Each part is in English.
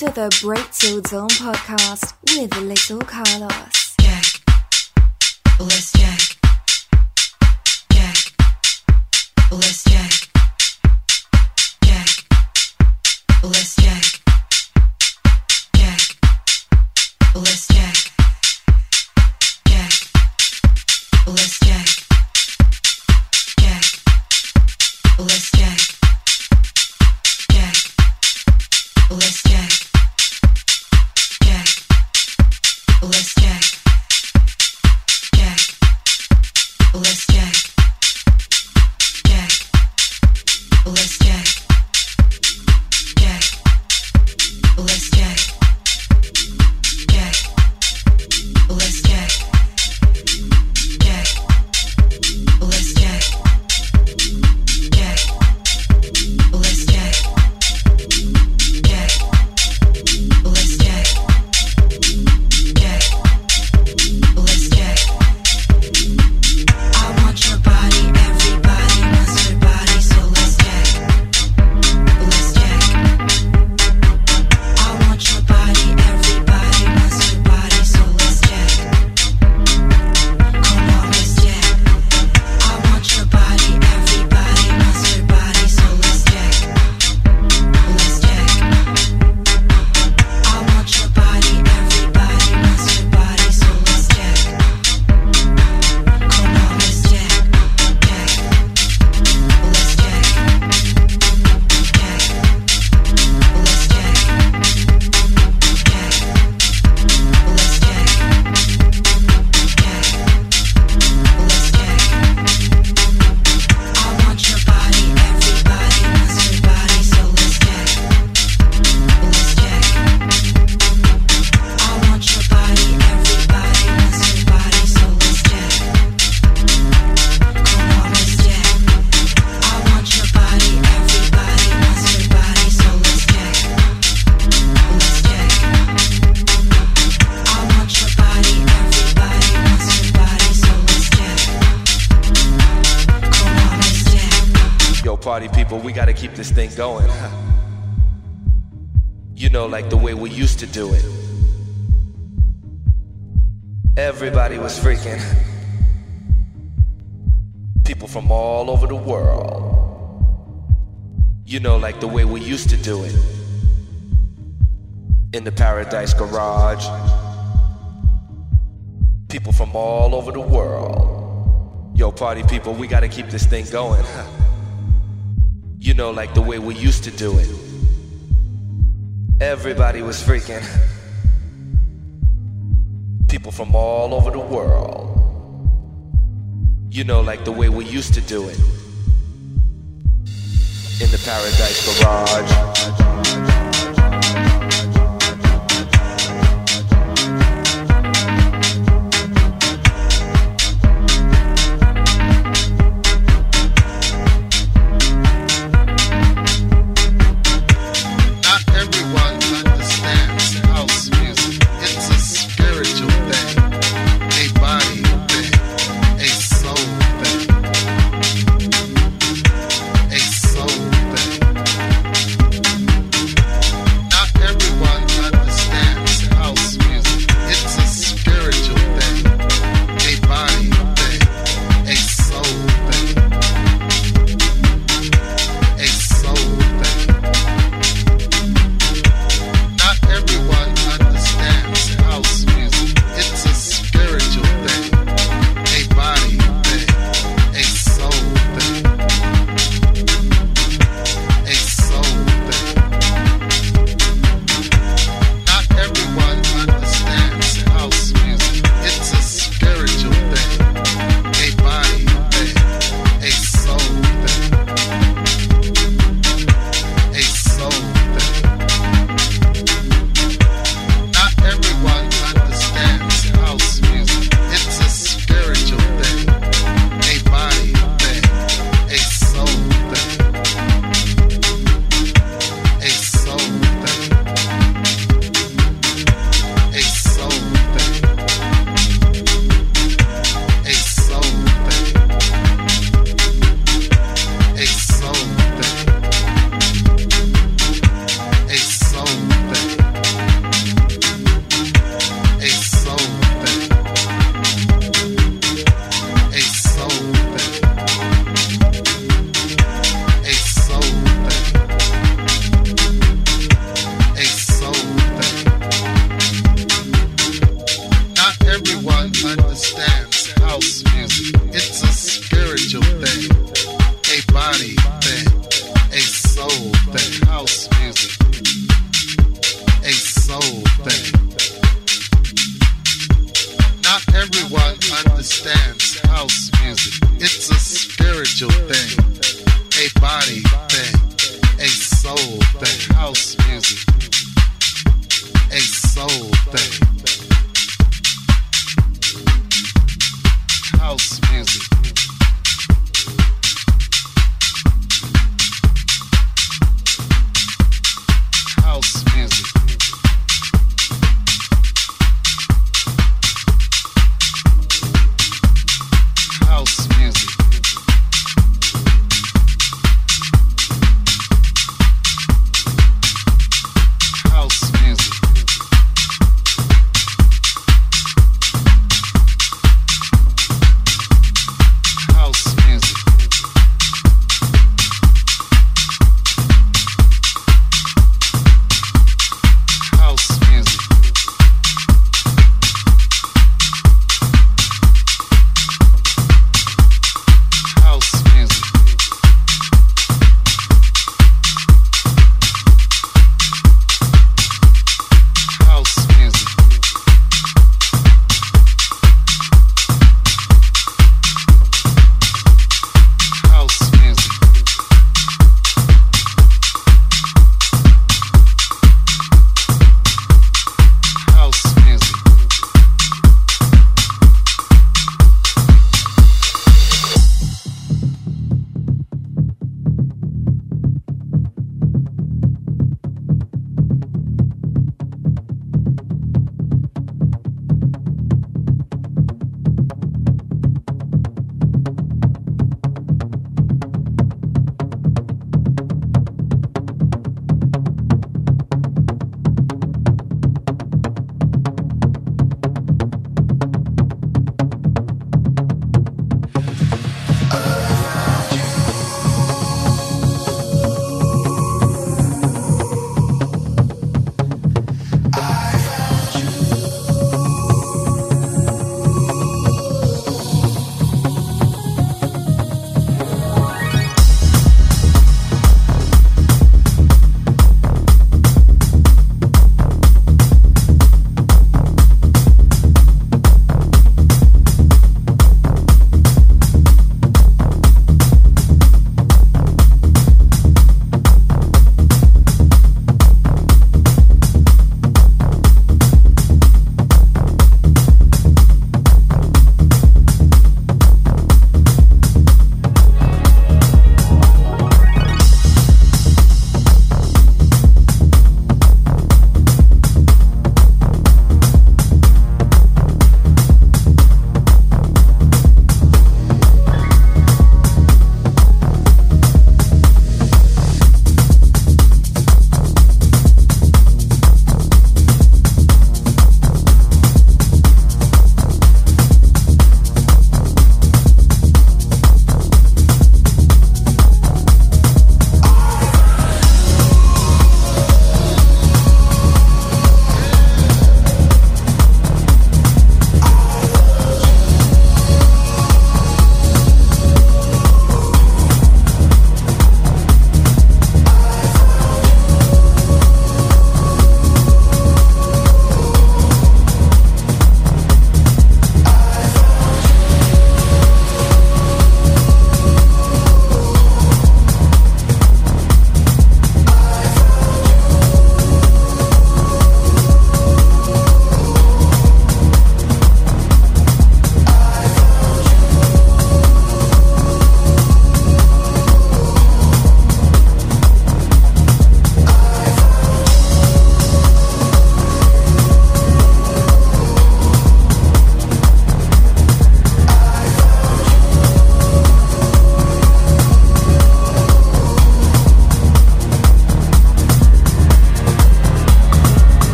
to the Break Till Dawn podcast with Little Carlos. Jack, bless Jack. Jack, bless Paradise Garage. People from all over the world. Yo, party people, we gotta keep this thing going. you know, like the way we used to do it. Everybody was freaking. People from all over the world. You know, like the way we used to do it. In the Paradise Garage.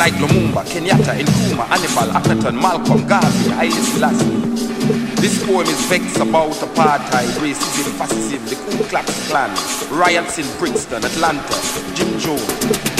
Like Lumumba, Kenyatta, Hannibal, Akhenaton, Malcolm, Garvey, Haile Selassie. This poem is vexed about apartheid, racism, fascism, the Ku Klux Klan, riots in Brixton, Atlanta, Jim Jones.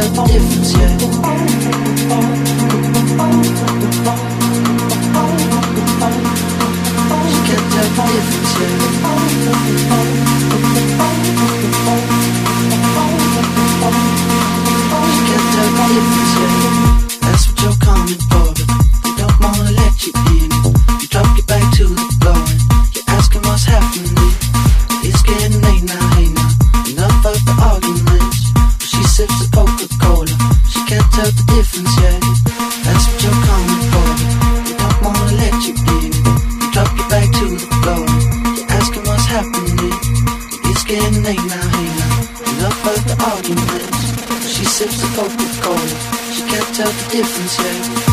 tellement défoncé. J'étais tellement défoncé. the difference, yeah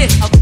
bit of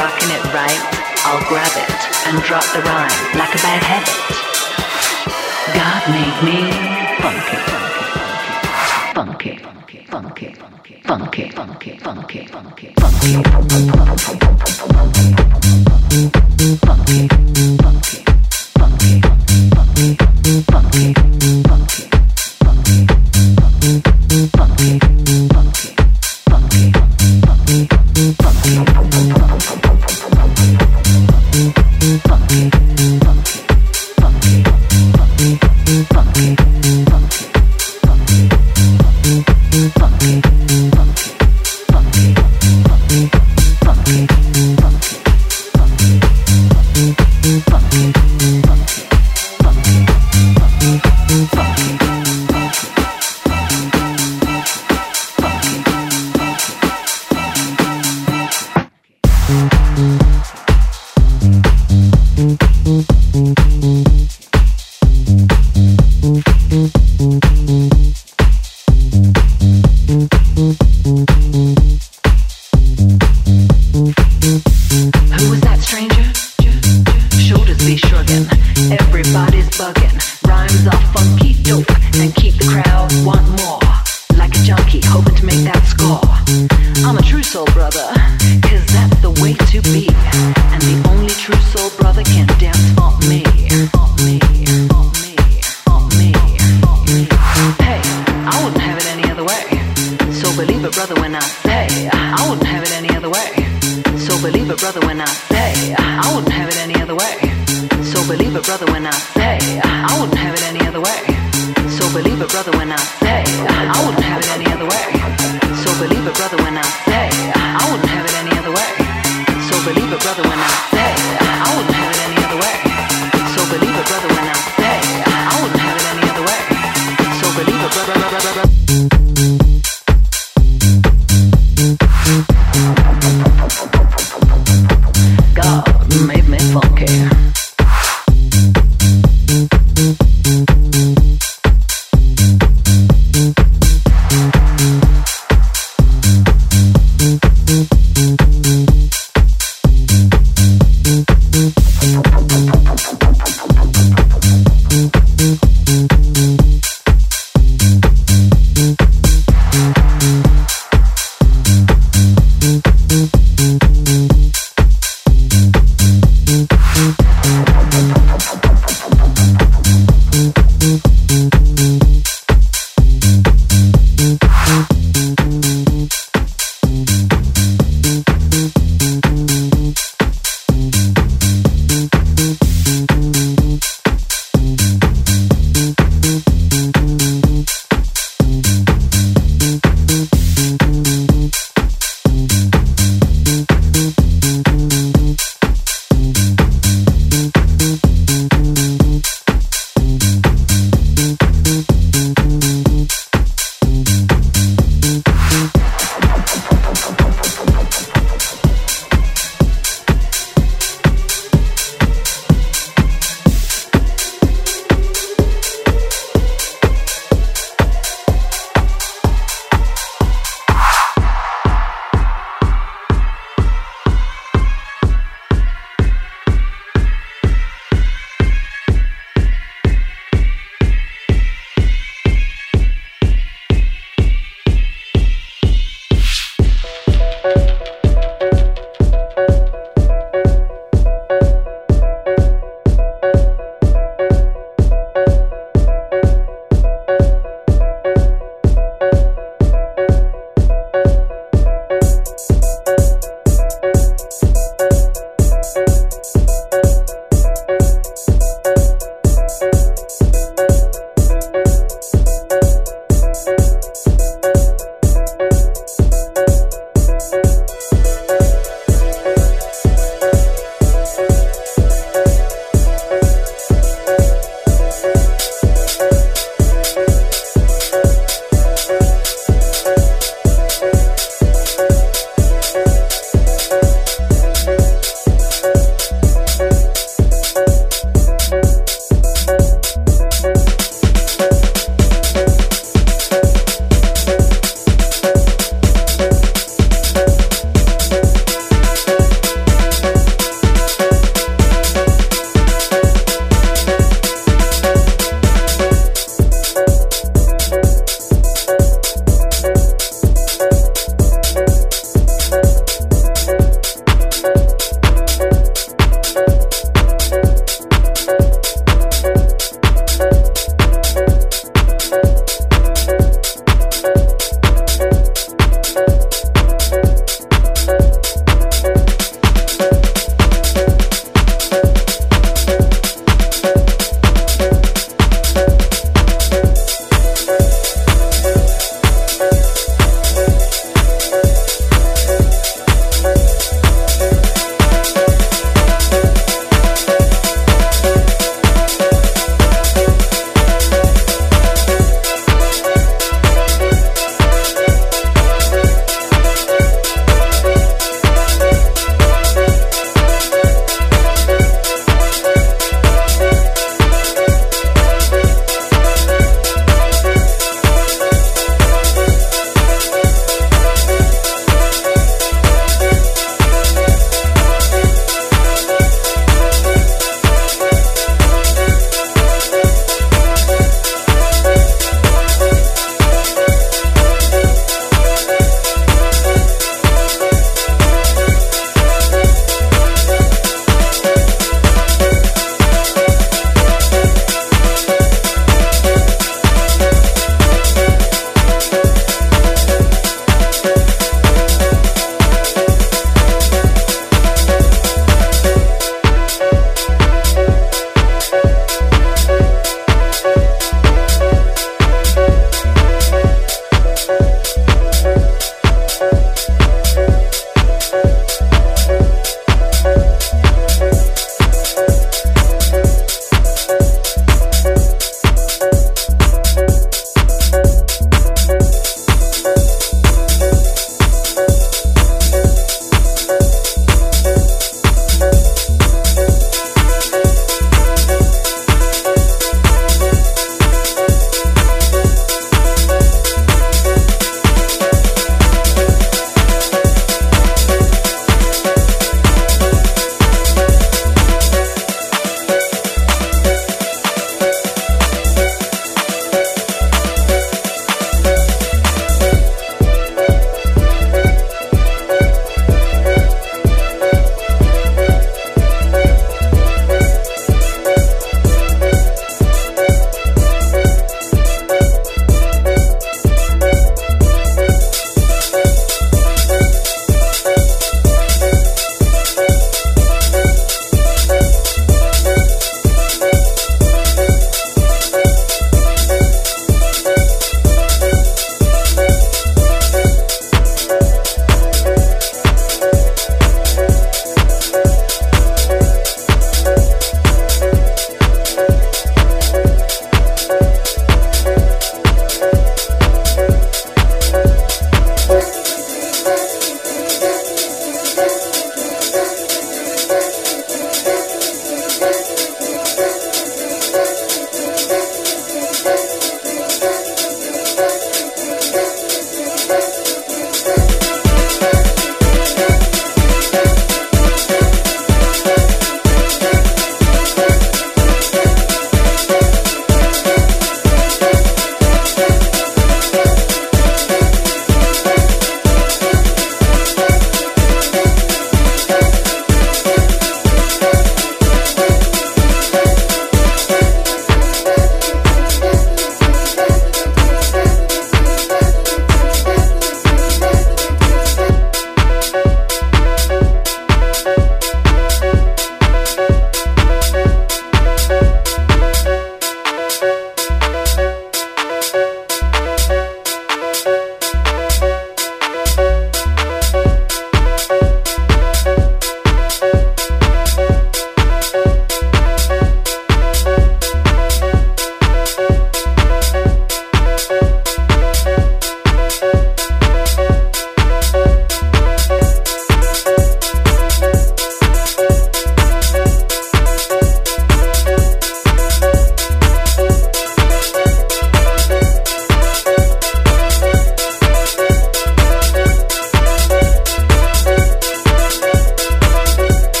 rocking it right, I'll grab it and drop the rhyme like a bad habit. God made me funky, funky, funky, funky, funky, funky, funky, funky, funky, funky, funky, funky.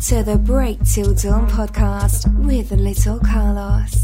To the Break Till Dawn podcast with Little Carlos.